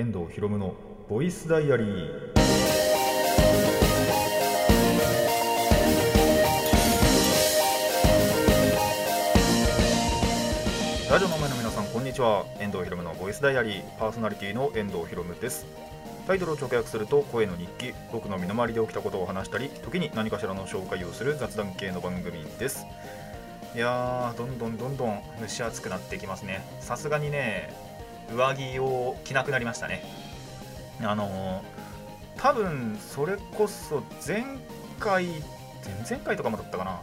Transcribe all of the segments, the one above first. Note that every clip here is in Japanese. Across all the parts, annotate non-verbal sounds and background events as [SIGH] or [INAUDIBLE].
遠藤博夢のボイスダイアリー。ラジオの前の皆さんこんにちは。遠藤博夢のボイスダイアリー。パーソナリティの遠藤博夢です。タイトルを直訳すると声の日記。僕の身の回りで起きたことを話したり時に何かしらの紹介をする雑談系の番組です。いやーどんどんどんどん蒸し暑くなってきますね。さすがにね上着を着なくなりましたね。あのー、多分それこそ前回前々回とかもだったかな。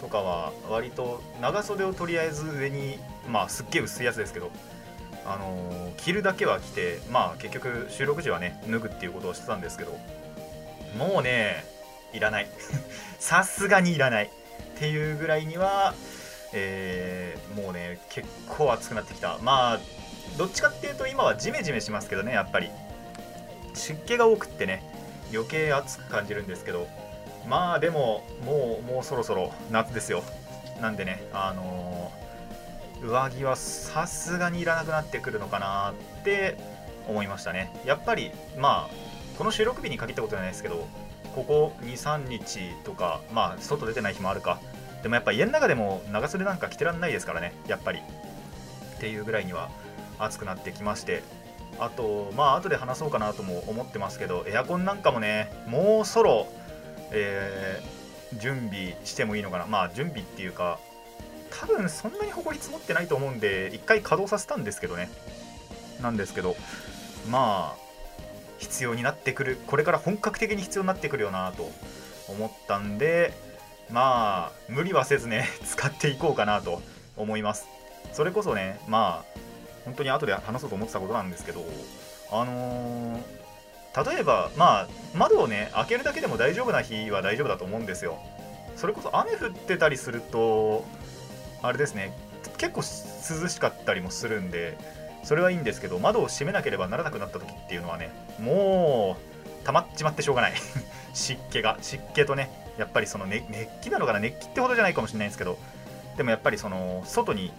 とかは割と長袖をとりあえず上にまあすっげえ薄いやつですけどあの、着るだけは着てまあ結局収録時はね脱ぐっていうことをしてたんですけどもうねいらない。[LAUGHS] さすがにいらない。っていうぐらいには、えー、もうね結構暑くなってきた。まあどっちかっていうと今はジメジメしますけどねやっぱり。湿気が多くってね余計暑く感じるんですけど。まあでももうもうそろそろ夏ですよ。なんでねあのー、上着はさすがにいらなくなってくるのかなって思いましたね。やっぱりまあこの収録日に限ったことじゃないですけどここ23日とかまあ外出てない日もあるか。でもやっぱ家の中でも長袖なんか着てらんないですからねやっぱり。っていうぐらいには暑くなってきましてあとまあ後で話そうかなとも思ってますけどエアコンなんかもねもうそろ、えー、準備してもいいのかな。まあ準備っていうか多分そんなに埃積もってないと思うんで一回稼働させたんですけどね。なんですけどまあ必要になってくる。これから本格的に必要になってくるよなと思ったんでまあ無理はせずね [LAUGHS] 使っていこうかなと思います。それこそねまあ本当に後で話そうと思ってたことなんですけどあのー、例えばまあ窓をね開けるだけでも大丈夫な日は大丈夫だと思うんですよ。それこそ雨降ってたりするとあれですね結構涼しかったりもするんでそれはいいんですけど窓を閉めなければならなくなった時っていうのはねもう溜まっちまってしょうがない。[LAUGHS] 湿気が湿気とねやっぱりその、ね、熱気なのかな熱気ってほどじゃないかもしれないんですけどでもやっぱりその外に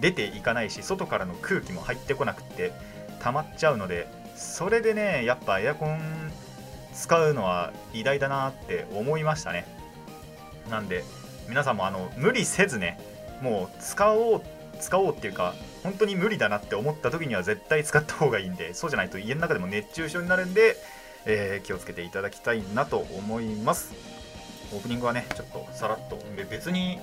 出ていかないし外からの空気も入ってこなくって溜まっちゃうのでそれでねやっぱエアコン使うのは偉大だなって思いましたね。なんで皆さんもあの無理せずねもう使おう使おうっていうか本当に無理だなって思った時には絶対使った方がいいんでそうじゃないと家の中でも熱中症になるんで、えー、気をつけていただきたいなと思います。オープニングはねちょっとさらっと別に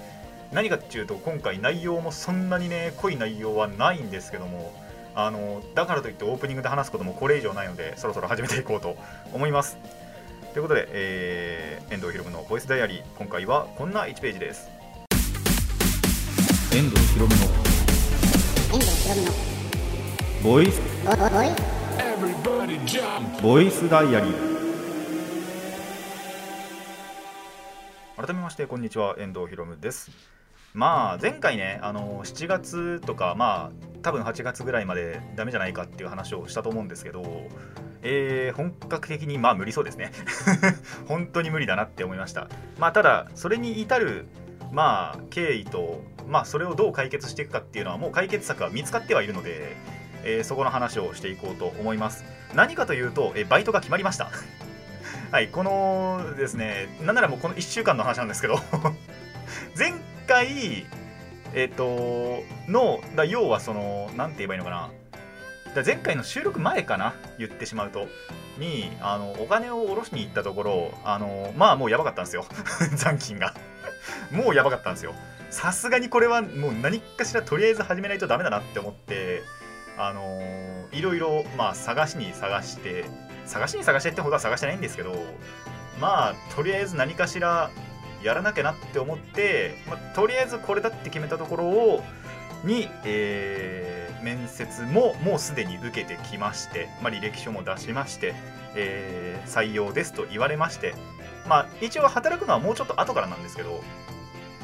何かっていうと今回内容もそんなにね濃い内容はないんですけどもあのだからといってオープニングで話すこともこれ以上ないのでそろそろ始めていこうと思います。ということで、えー、遠藤ひろむのボイスダイアリー今回はこんな1ページです。遠藤ひろむの遠藤ひろむのボイスボイスダイアリー。改めましてこんにちは遠藤ひろむですまあ前回ねあの7月とかまあ多分8月ぐらいまでダメじゃないかっていう話をしたと思うんですけどえー、本格的にまあ無理そうですね。[LAUGHS] 本当に無理だなって思いました。まあただそれに至るまあ経緯とまあそれをどう解決していくかっていうのはもう解決策は見つかってはいるので、えー、そこの話をしていこうと思います。何かというと、えバイトが決まりました。はいこのですねなんならもうこの1週間の話なんですけど前回、えっ、と、の、だ要はその、なんて言えばいいのかな。だ前回の収録前かな、言ってしまうと。に、あの、お金を下ろしに行ったところ、あの、まあもうやばかったんですよ。[LAUGHS] 残金が。もうやばかったんですよ。さすがにこれはもう何かしらとりあえず始めないとダメだなって思って、あのいろいろ、まあ探しに探して、探しに探してってほどは探してないんですけど、まあとりあえず何かしらやらなきゃなって思って、まあ、とりあえずこれだって決めたところをに、えー、面接ももうすでに受けてきまして、まあ、履歴書も出しまして、えー、採用ですと言われまして、まあ、一応働くのはもうちょっと後からなんですけど、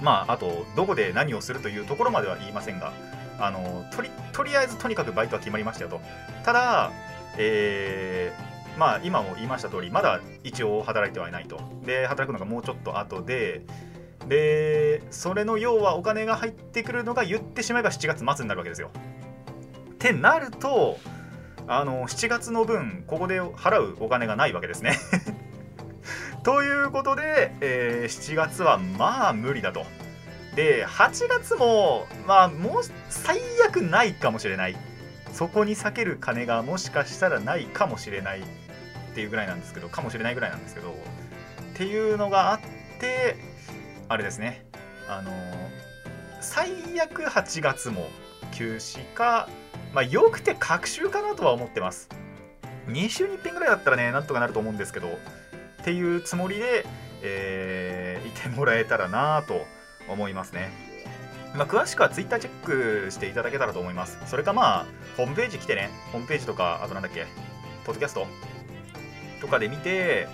まあ、あとどこで何をするというところまでは言いませんがあのとりとりあえずとにかくバイトは決まりましたよと。ただ、えーまあ今も言いました通りまだ一応働いてはいないと。で働くのがもうちょっと後ででそれの要はお金が入ってくるのが言ってしまえば7月末になるわけですよ。ってなるとあの7月の分ここで払うお金がないわけですね。[LAUGHS] ということで、えー、7月はまあ無理だと。で8月もまあもう最悪ないかもしれない。そこに避ける金がもしかしたらないかもしれない。っていうぐらいなんですけどかもしれないぐらいなんですけどっていうのがあってあれですね。あの最悪8月も休止かまあよくて隔週かなとは思ってます。2週に1遍ぐらいだったらねなんとかなると思うんですけどっていうつもりで、えー、いてもらえたらなと思いますね。まあ、詳しくは Twitter チェックしていただけたらと思います。それかまあ、ホームページ来てね、ホームページとか、あとなんだっけ、ポッドキャストとかで見て、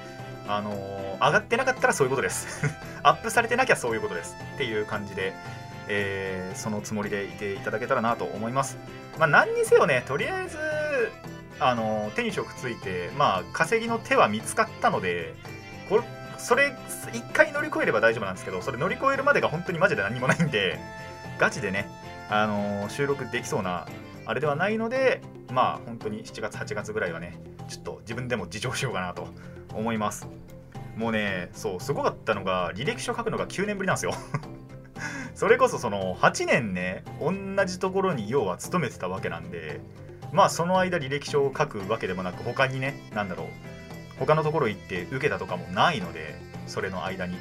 あのー、上がってなかったらそういうことです。[LAUGHS] アップされてなきゃそういうことです。っていう感じで、えー、そのつもりでいていただけたらなと思います。まあ、何にせよね、とりあえず、あのー、手に職ついて、まあ、稼ぎの手は見つかったので、これ、それ、一回乗り越えれば大丈夫なんですけど、それ乗り越えるまでが本当にマジで何もないんで、ガチでね、あのー、収録できそうな、あれではないので、まあ、本当に7月、8月ぐらいはね、ちょっと自分でも自重しようかなと思います。もうね、そう、すごかったのが、履歴書書くのが9年ぶりなんですよ [LAUGHS] それこそその8年ね、同じところに要は勤めてたわけなんで、まあその間履歴書を書くわけでもなく、他にね、なんだろう、他のところ行って受けたとかもないので、それの間に。っ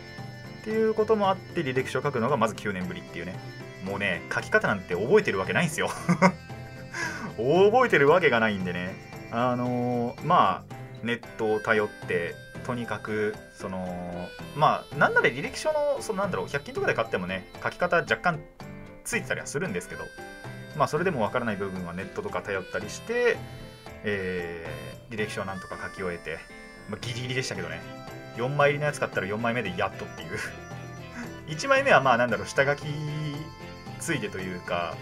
ていうこともあって履歴書書くのがまず9年ぶりっていうね。もうね、書き方なんて覚えてるわけないんですよ [LAUGHS] 覚えてるわけがないんでね。あのー、まあ、ネットを頼ってとにかくそのまあなんなら履歴書のそのなんだろう100均とかで買ってもね書き方若干ついてたりはするんですけどまあそれでもわからない部分はネットとか頼ったりして、えー、履歴書はなんとか書き終えて、まあ、ギリギリでしたけどね4枚入りのやつ買ったら4枚目でやっとっていう。[LAUGHS] 1枚目はまあなんだろう下書きついてというか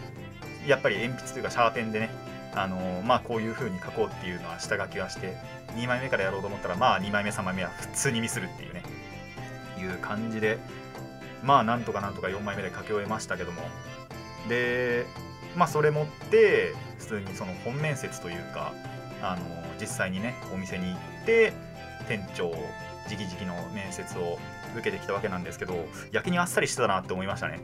やっぱり鉛筆というかシャーペンでねあのー、まあこういう風に書こうっていうのは下書きはして2枚目からやろうと思ったらまあ2枚目3枚目は普通にミスるっていうねいう感じでまあなんとかなんとか4枚目で書き終えましたけども。でまあそれ持って普通にその本面接というかあの実際にねお店に行って店長直々の面接を受けてきたわけなんですけどやけにあっさりしてたなって思いましたね。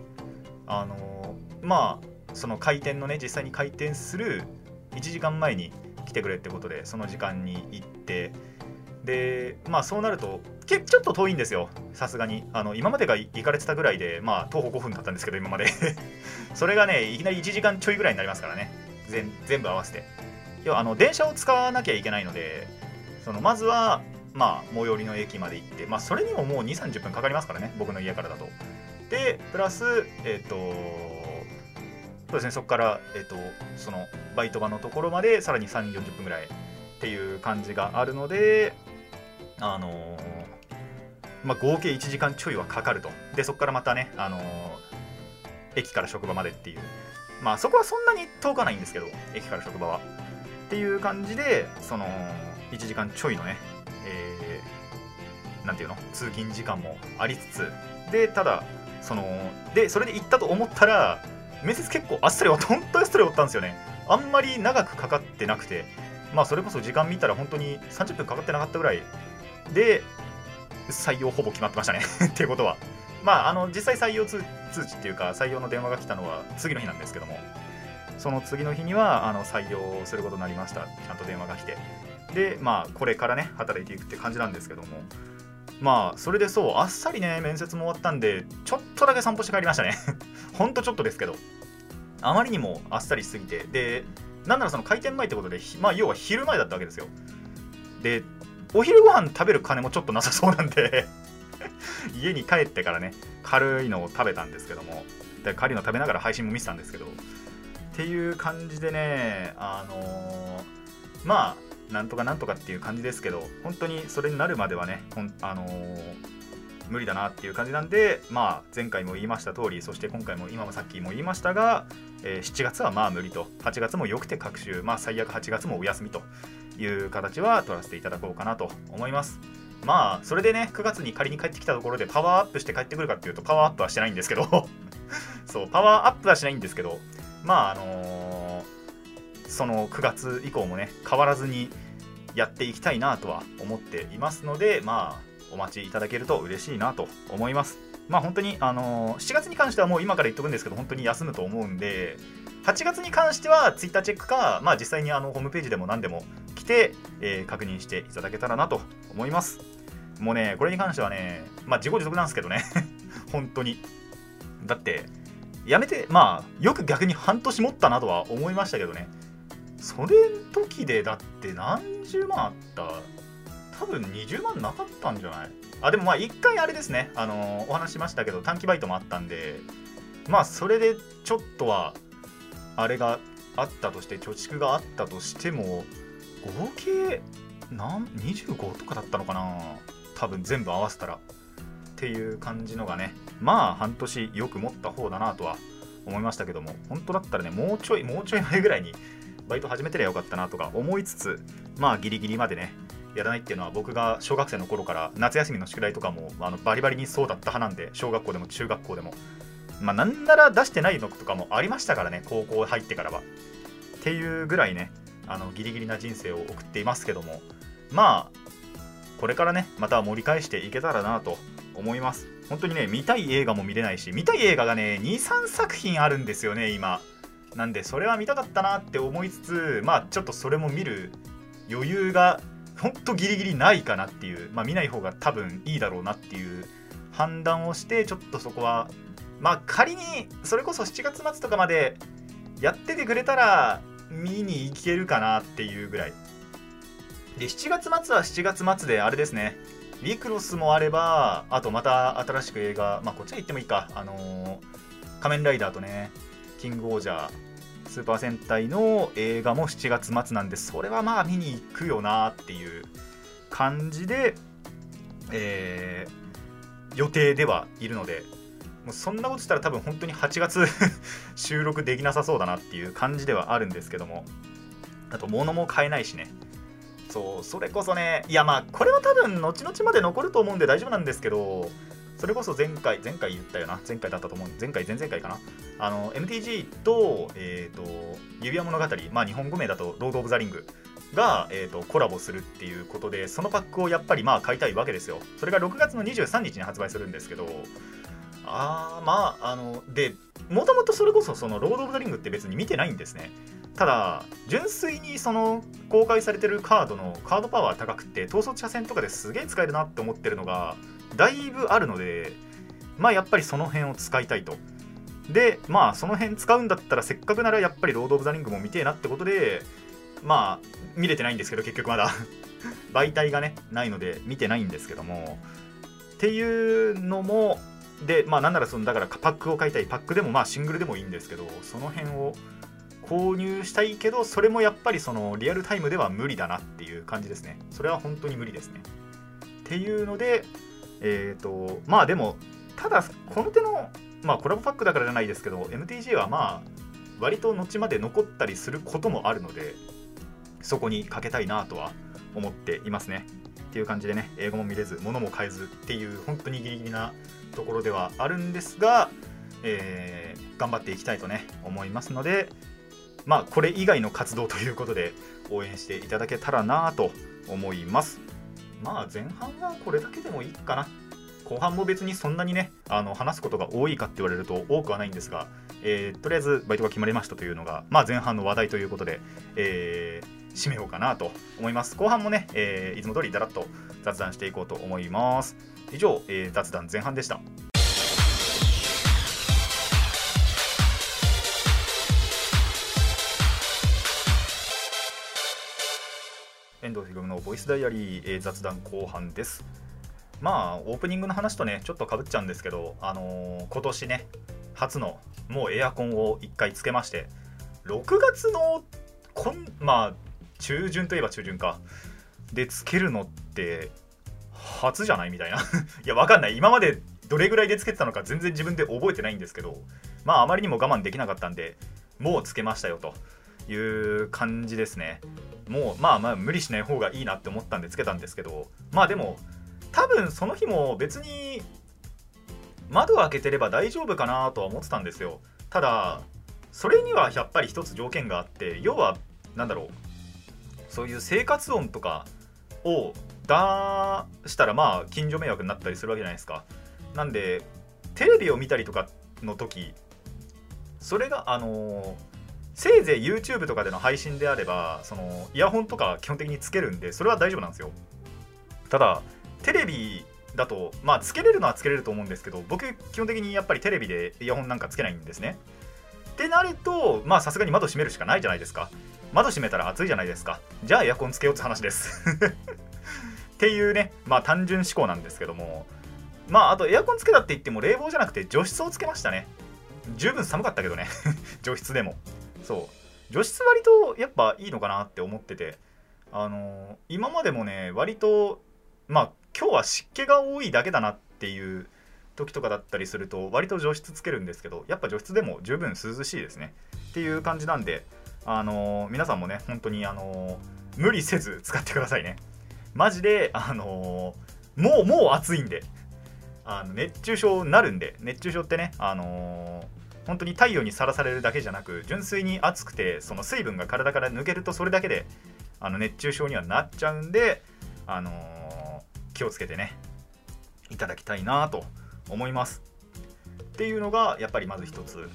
あのまあその開店のね実際に開店する1時間前に来てくれってことでその時間に行ってでまあそうなるとけちょっと遠いんですよ。さすがに。あの今までが行かれてたぐらいでまあ徒歩5分だったんですけど今まで。[LAUGHS] それがねいきなり1時間ちょいぐらいになりますからね。全全部合わせて。要はあの電車を使わなきゃいけないのでそのまずはまあ最寄りの駅まで行ってまあそれにももう2 3 0分かかりますからね。僕の家からだと。でプラスえっ、ー、とそうですねそこから、えーと、そのバイト場のところまでさらに3 4 0分ぐらいっていう感じがあるのであのー、まあ、合計1時間ちょいはかかると。でそこからまたね、あのー、駅から職場までっていう。まあそこはそんなに遠かないんですけど駅から職場は。っていう感じでその1時間ちょいのねえー、なんていうの通勤時間もありつつ。でただそのでそれで行ったと思ったら面接結構あっさり終わった、本当にあっさり終わったんですよね。あんまり長くかかってなくて、まあそれこそ時間見たら本当に30分かかってなかったぐらいで、採用ほぼ決まってましたね [LAUGHS] っていうことは。まあ、あの、実際採用通知っていうか、採用の電話が来たのは次の日なんですけども、その次の日には、あの、採用することになりました。ちゃんと電話が来て。で、まあ、これからね、働いていくって感じなんですけども、まあ、それでそう、あっさりね、面接も終わったんで、ちょっとだけ散歩して帰りましたね。ほんとちょっとですけど。あまりにもあっさりしすぎて、で、なんならその開店前ってことで、まあ、要は昼前だったわけですよ。で、お昼ご飯食べる金もちょっとなさそうなんで [LAUGHS] 家に帰ってからね、軽いのを食べたんですけども、で軽いの食べながら配信も見てたんですけど、っていう感じでね、あのー、まあ、なんとかなんとかっていう感じですけど、本当にそれになるまではね、ほんあのー、無理だなっていう感じなんで、まあ、前回も言いました通り、そして今回も今もさっきも言いましたが、えー、7月はまあ無理と、8月もよくて各週、まあ最悪8月もお休みという形は取らせていただこうかなと思います。まあ、それでね、9月に仮に帰ってきたところでパワーアップして帰ってくるかっていうと、パワーアップはしてないんですけど [LAUGHS] そう、パワーアップはしないんですけど、まあ、あのーその9月以降もね変わらずにやっていきたいなとは思っていますのでまあお待ちいただけると嬉しいなと思います。まあ本当にあのー、7月に関してはもう今から言っとくんですけど本当に休むと思うんで8月に関しては Twitter チェックか、まあ、実際にあのホームページでも何でも来て、えー、確認していただけたらなと思います。もうねこれに関してはねまあ自己自足なんですけどね。[LAUGHS] 本当に。だってやめてまあよく逆に半年持ったなとは思いましたけどね。それ時でだって何十万あった多分20万なかったんじゃない？あでもまあ1回あれですね。あのお話しましたけど短期バイトもあったんでまあそれでちょっとはあれがあったとして貯蓄があったとしても合計何？25とかだったのかな？多分全部合わせたら。っていう感じのがね。まあ半年よく持った方だなとは思いましたけども。本当だったらねもうちょいもうちょい前ぐらいにバイト始めてりゃよかったなとか思いつつまあギリギリまでねやらないっていうのは僕が小学生の頃から夏休みの宿題とかもあのバリバリにそうだった派なんで小学校でも中学校でも。まあなんなら出してないのとかもありましたからね高校入ってからは。っていうぐらいねあのギリギリな人生を送っていますけども。まあこれからねまた盛り返していけたらなと思います。本当にね見たい映画も見れないし見たい映画がね23作品あるんですよね今。なんでそれは見たかったなって思いつつまあちょっとそれも見る余裕がほんとギリギリないかなっていうまあ見ない方が多分いいだろうなっていう判断をしてちょっとそこはまあ仮にそれこそ7月末とかまでやっててくれたら見に行けるかなっていうぐらい。で7月末は7月末であれですね。ウィクロスもあればあとまた新しく映画まあこっちは言ってもいいか。あのー、仮面ライダーとねキングオージャー。スーパー戦隊の映画も7月末なんでそれはまあ見に行くよなっていう感じで、えー、予定ではいるのでもうそんなことしたら多分本当に8月 [LAUGHS] 収録できなさそうだなっていう感じではあるんですけどもあと物も買えないしね。そうそれこそねいやまあこれは多分後々まで残ると思うんで大丈夫なんですけどそれこそ前回前回言ったよな。前回だったと思う。前回前々回かな。あの MTG と,、えーと、指輪物語。まあ日本語名だとロード・オブ・ザ・リングが、えーと、コラボするっていうことでそのパックをやっぱりまあ買いたいわけですよ。それが6月の23日に発売するんですけどあーまああのでもともとそれこそそのロード・オブ・ザ・リングって別に見てないんですね。ただ純粋にその公開されてるカードのカードパワー高くて統率者戦とかですげえ使えるなって思ってるのがだいぶあるのでまあやっぱりその辺を使いたいと。でまあその辺使うんだったらせっかくならやっぱりロード・オブ・ザ・リングも見てえなってことでまあ見れてないんですけど結局まだ。[LAUGHS] 媒体がねないので見てないんですけども。っていうのもでまあなんならそのだからパックを買いたい。パックでもまあシングルでもいいんですけどその辺を購入したいけどそれもやっぱりそのリアルタイムでは無理だなっていう感じですね。それは本当に無理ですね。っていうのでえっ、ー、とまあでもただこの手のまあコラボパックだからじゃないですけど MTG はまあ割と後まで残ったりすることもあるのでそこにかけたいなとは思っていますね。っていう感じでね英語も見れず物も買えずっていう本当にギリギリなところではあるんですが、えー、頑張っていきたいとね思いますのでまあこれ以外の活動ということで応援していただけたらなと思います。まあ前半はこれだけでもいいかな。後半も別にそんなにねあの話すことが多いかって言われると多くはないんですが、えー、とりあえずバイトが決まりましたというのが、まあ、前半の話題ということで、えー、締めようかなと思います。後半もね、えー、いつも通りだらっと雑談していこうと思います。以上、えー、雑談前半でした。遠藤ひろむのボイスダイアリー、えー、雑談後半です。まあ、オープニングの話とね、ちょっとかぶっちゃうんですけど、あのー、今年ね、初のもうエアコンを1回つけまして、6月のこん、まあ、中旬といえば中旬か、でつけるのって、初じゃないみたいな。[LAUGHS] いや、わかんない。今までどれぐらいでつけてたのか全然自分で覚えてないんですけど、まあ、あまりにも我慢できなかったんで、もうつけましたよという感じですね。もうまあまあ無理しない方がいいなって思ったんでつけたんですけどまあでも多分その日も別に窓を開けてれば大丈夫かなとは思ってたんですよただそれにはやっぱり一つ条件があって要はなんだろうそういう生活音とかを出したらまあ近所迷惑になったりするわけじゃないですかなんでテレビを見たりとかの時それがあのーせいぜい YouTube とかでの配信であればそのイヤホンとか基本的につけるんでそれは大丈夫なんですよ。ただテレビだとまあつけれるのはつけれると思うんですけど僕基本的にやっぱりテレビでイヤホンなんかつけないんですね。ってなるとまあさすがに窓閉めるしかないじゃないですか。窓閉めたら暑いじゃないですか。じゃあエアコンつけようって話です。[LAUGHS] っていうねまあ単純思考なんですけども。まああとエアコンつけたって言っても冷房じゃなくて除湿をつけましたね。十分寒かったけどね。[LAUGHS] 除湿でも。そう。除湿割とやっぱいいのかなって思ってて。あのー、今までもね割とまあ今日は湿気が多いだけだなっていう時とかだったりすると割と除湿つけるんですけどやっぱ除湿でも十分涼しいですね。っていう感じなんであのー、皆さんもね本当にあのー、無理せず使ってくださいね。マジであのもうもう暑いんであの熱中症になるんで熱中症ってねあの本当に太陽にさらされるだけじゃなく純粋に暑くてその水分が体から抜けるとそれだけであの熱中症にはなっちゃうんで、あのー、気をつけてねいただきたいなと思います。っていうのがやっぱりまず一つ。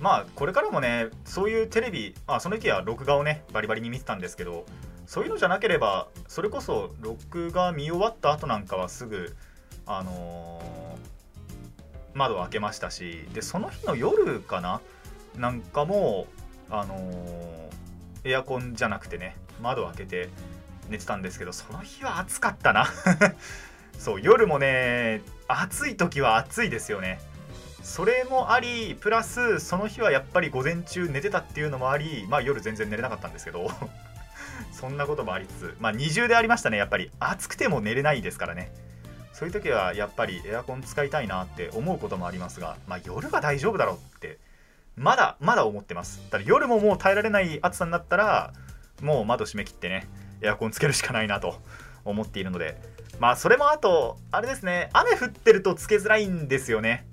まあこれからもねそういうテレビまあその時は録画をねバリバリに見てたんですけどそういうのじゃなければそれこそ録画見終わった後なんかはすぐあのー窓を開けましたしでその日の夜かななんかもあのー、エアコンじゃなくてね窓を開けて寝てたんですけどその日は暑かったな。[LAUGHS] そう夜もね暑い時は暑いですよね。それもありプラスその日はやっぱり午前中寝てたっていうのもありまあ夜全然寝れなかったんですけど [LAUGHS] そんなこともありつつまあ二重でありましたねやっぱり。暑くても寝れないですからね。そういう時はやっぱりエアコン使いたいなって思うこともありますが、まあ、夜は大丈夫だろうってまだまだ思ってます。だ夜ももう耐えられない暑さになったらもう窓閉め切ってねエアコンつけるしかないなと思っているのでまあそれもあとあれですね雨降ってるとつけづらいんですよね。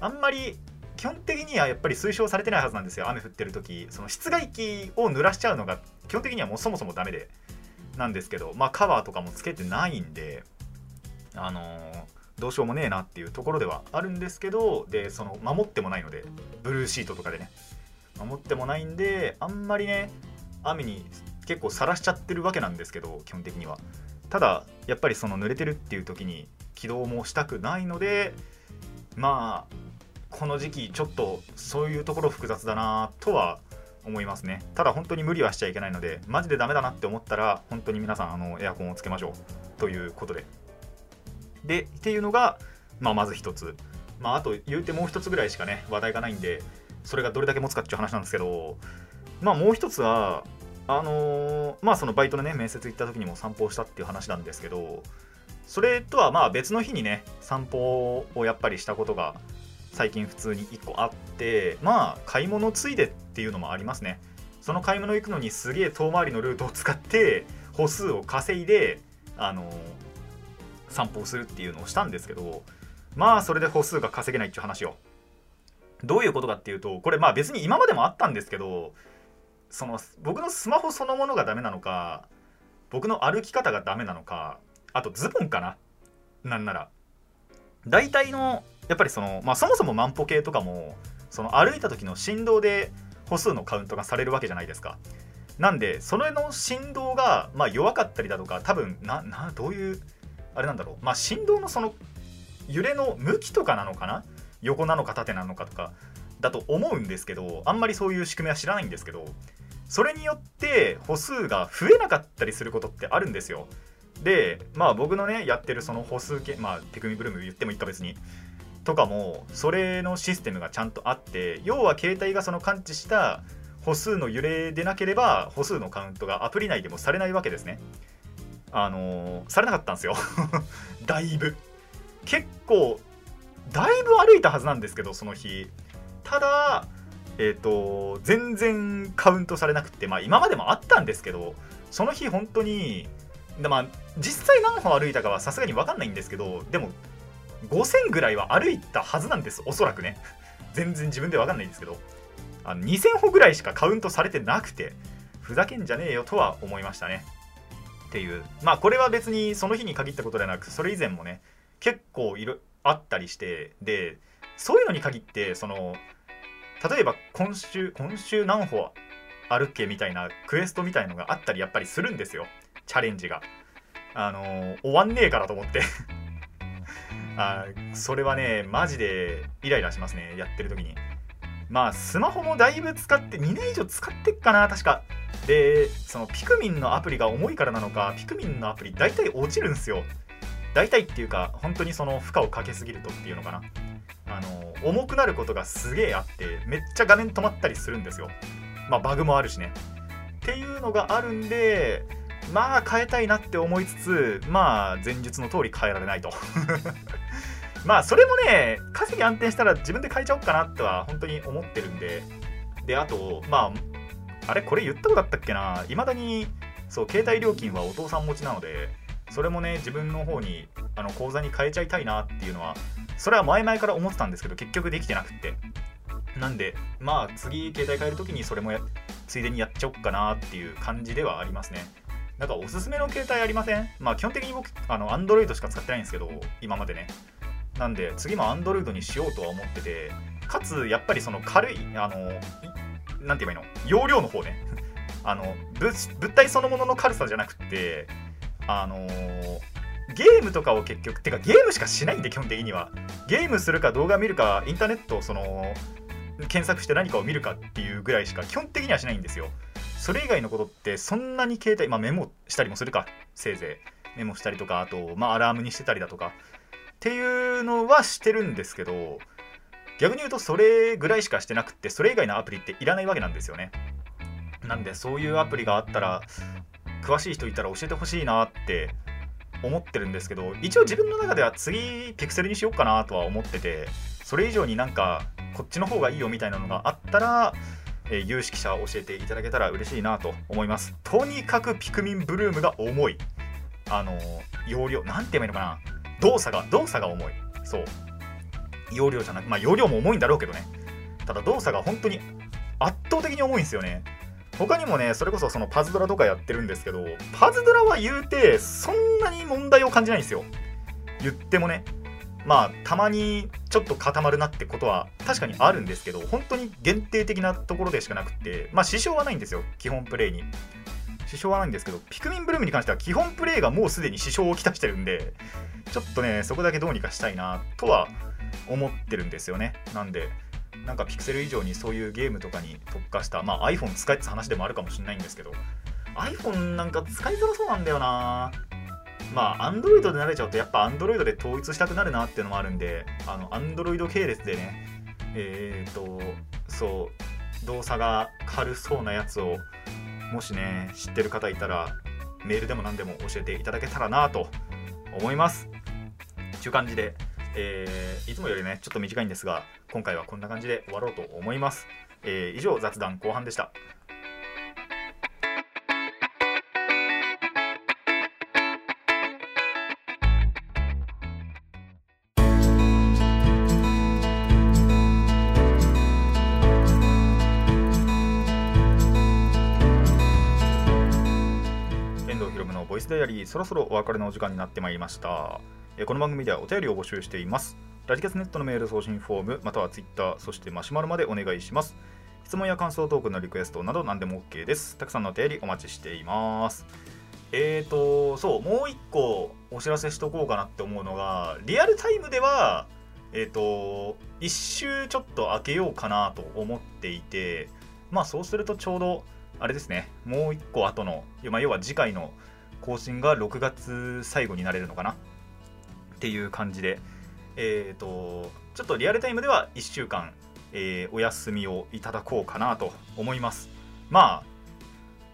あんまり基本的にはやっぱり推奨されてないはずなんですよ雨降ってる時。その室外機を濡らしちゃうのが基本的にはもうそもそもダメでなんですけどまあカバーとかもつけてないんであのどうしようもねえなっていうところではあるんですけどでその守ってもないのでブルーシートとかでね。守ってもないんであんまりね雨に結構さらしちゃってるわけなんですけど基本的には。ただやっぱりその濡れてるっていう時に起動もしたくないのでまあこの時期ちょっとそういうところ複雑だなとは思いますね。ただ本当に無理はしちゃいけないのでマジでダメだなって思ったら本当に皆さんあのエアコンをつけましょう。ということで。でっていうのが、まあ、まず一つ、まあ、あと言うてもう一つぐらいしかね話題がないんでそれがどれだけ持つかっていう話なんですけどまあもう一つはあのー、まあそのバイトのね面接行った時にも散歩をしたっていう話なんですけどそれとはまあ別の日にね散歩をやっぱりしたことが最近普通に1個あってまあ買い物ついでっていうのもありますね。その買い物行くのにすげえ遠回りのルートを使って歩数を稼いであのー、散歩をするっていうのをしたんですけどまあそれで歩数が稼げないっていう話を。どういうことかっていうとこれまあ別に今までもあったんですけどその僕のスマホそのものがダメなのか僕の歩き方がダメなのかあとズボンかな。なんなら。大体のやっぱりそのまあそもそも万歩計とかもその歩いた時の振動で歩数のカウントがされるわけじゃないですか。なんでそれの振動がまあ弱かったりだとか多分ななどういうあれなんだろう。まあ振動のその揺れの向きとかなのかな？横なのか縦なのかとか。だと思うんですけどあんまりそういう仕組みは知らないんですけどそれによって歩数が増えなかったりすることってあるんですよ。でまあ僕のねやってるその歩数計まあテクニブルーム言ってもいいか別に。とかもそれのシステムがちゃんとあって要は携帯がその感知した歩数の揺れでなければ歩数のカウントがアプリ内でもされないわけですね。あのー、されなかったんですよ。[LAUGHS] だいぶ。結構だいぶ歩いたはずなんですけどその日。ただえっ、ー、と全然カウントされなくてまあ今までもあったんですけどその日本当にでまあ実際何歩歩いたかはさすがに分かんないんですけどでも5000ぐらいは歩いたはずなんですおそらくね。全然自分で分かんないんですけど。あの2000歩ぐらいしかカウントされてなくてふざけんじゃねえよとは思いましたね。っていう。まあこれは別にその日に限ったことではなくそれ以前もね結構いろあったりしてでそういうのに限ってその例えば今週今週何歩あるっけみたいなクエストみたいのがあったりやっぱりするんですよ。チャレンジが。あのー、終わんねえからと思って。[LAUGHS] あそれはねマジでイライラしますねやってる時に。まあスマホもだいぶ使って2年以上使ってっかな確か。でそのピクミンのアプリが重いからなのかピクミンのアプリ大体落ちるんですよ。大体っていうか本当にその負荷をかけすぎるとっていうのかな。あの重くなることがすげえあってめっちゃ画面止まったりするんですよ。まあバグもあるしね。っていうのがあるんでまあ変えたいなって思いつつまあ前述の通り変えられないと。まあそれもね稼ぎ安定したら自分で変えちゃおうかなとは本当に思ってるんで。であとまああれこれ言ったことあったっけな。いまだにそう携帯料金はお父さん持ちなのでそれもね自分の方にあの口座に変えちゃいたいなっていうのはそれは前々から思ってたんですけど結局できてなくって。なんでまあ次携帯変える時にそれもついでにやっちゃおっかなっていう感じではありますね。なんかおすすめの携帯ありません？まあ基本的に僕あの Android しか使ってないんですけど今までね。なんで次も Android にしようとは思っててかつやっぱりその軽いあの何て言えばいいの？容量の方ね。[LAUGHS] あの物体そのものの軽さじゃなくてあのゲームとかを結局てかゲームしかしないんで基本的には。ゲームするか動画見るかインターネットをその検索して何かを見るかっていうぐらいしか基本的にはしないんですよ。それ以外のことってそんなに携帯、まあ、メモしたりもするかせいぜい。メモしたりとかあと、まあ、アラームにしてたりだとか。っていうのはしてるんですけど逆に言うとそれぐらいしかしてなくてそれ以外のアプリっていらないわけなんですよね。なんでそういうアプリがあったら詳しい人いたら教えてほしいなって思ってるんですけど一応自分の中では次ピクセルにしようかなとは思っててそれ以上になんかこっちの方がいいよみたいなのがあったら、えー、有識者教えていただけたら嬉しいなと思います。とにかくピクミンブルームが重い。あの容量なんて言えばいいのかな。動作が動作が重い。そう。容量じゃなくまあ容量も重いんだろうけどね。ただ動作が本当に圧倒的に重いんですよね。他にもねそれこそそのパズドラとかやってるんですけどパズドラは言うてそんなに問題を感じないんですよ。言ってもね。まあたまにちょっと固まるなってことは確かにあるんですけど本当に限定的なところでしかなくってまあ支障はないんですよ。基本プレイに。支障はないんですけどピクミンブルームに関しては基本プレイがもうすでに支障をきたしてるんでちょっとねそこだけどうにかしたいなとは思ってるんですよね。なんでなんかピクセル以上にそういうゲームとかに特化したまあ iPhone 使えって話でもあるかもしれないんですけど iPhone なんか使いづらそうなんだよな。まあ Android で慣れちゃうとやっぱ Android で統一したくなるなっていうのもあるんであの Android 系列でねえっ、ー、とそう動作が軽そうなやつをもしね知ってる方いたらメールでも何でも教えていただけたらなと思います。という感じでえー、いつもよりねちょっと短いんですが今回はこんな感じで終わろうと思います、えー、以上雑談後半でした。そろそろお別れのお時間になってまいりましたこの番組ではお便りを募集しています。ラジキャスネットのメール送信フォーム、または Twitter、そしてマシュマロまでお願いします。質問や感想トークのリクエストなど何でも OK です。たくさんのお便りお待ちしています。えーと、そう、もう一個お知らせしとこうかなって思うのが、リアルタイムでは、えーと、一周ちょっと開けようかなと思っていて、まあそうするとちょうど、あれですね、もう一個後の、まあ、要は次回の更新が6月最後になれるのかな？っていう感じで、えーと、ちょっとリアルタイムでは1週間、えー、お休みをいただこうかなと思います。まあ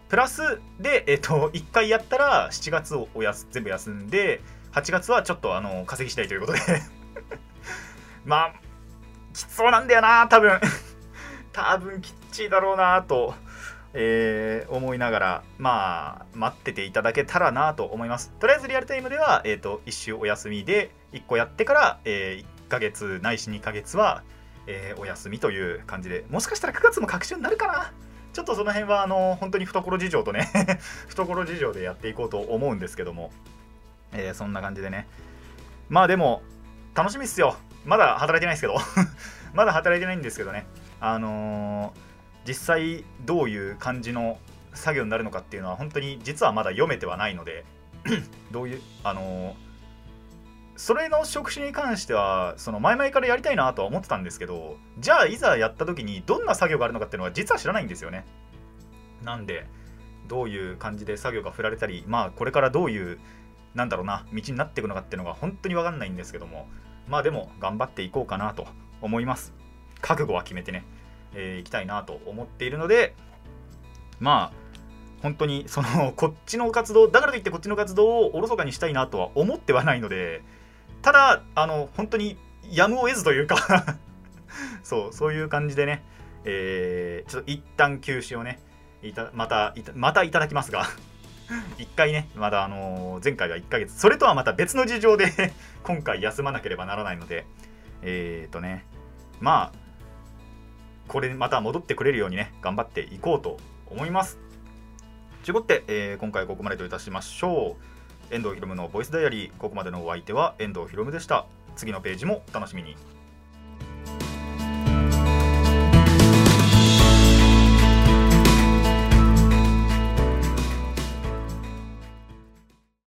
プラスで、えーと、1回やったら7月をおやす全部休んで8月はちょっとあの稼ぎしたいということで。[LAUGHS] まあきつそうなんだよな多分。多分きっちいだろうなとえー、思いながら、まあ、待ってていただけたらなと思います。とりあえずリアルタイムでは、えーと、1週お休みで、1個やってから、えー、1ヶ月ないし2ヶ月は、えー、お休みという感じで、もしかしたら9月も隔週になるかな。ちょっとその辺はあの本当に懐事情とね [LAUGHS] 懐事情でやっていこうと思うんですけども、えー、そんな感じでね。まあでも楽しみっすよ。まだ働いてないですけど。[LAUGHS] まだ働いてないんですけどね。あのー、実際どういう感じの作業になるのかっていうのは本当に実はまだ読めてはないので [CLEARS THROAT] どういうあの、それの職種に関してはその前々からやりたいなとは思ってたんですけどじゃあいざやった時にどんな作業があるのかっていうのは実は知らないんですよね。なんでどういう感じで作業が振られたりまあこれからどういうなんだろうな道になっていくのかっていうのが本当に分かんないんですけどもまあでも頑張っていこうかなと思います。覚悟は決めてね、えー、いきたいなと思っているのでまあ本当にその [LAUGHS] こっちの活動だからといってこっちの活動をおろそかにしたいなとは思ってはないのでただあの本当にやむを得ずというか [LAUGHS] そうそういう感じでね、えー、ちょっと一旦休止をねいたまたまたいただきますが [LAUGHS] 一回ねまだあのー、前回は1ヶ月それとはまた別の事情で今回休まなければならないのでえっ、ー、とねまあこれまた戻ってくれるようにね頑張っていこうと思います。ということで、えー、今回ここまでといたしましょう。遠藤ひろむのボイスダイアリー。ここまでのお相手は遠藤ひろむでした。次のページもお楽しみに。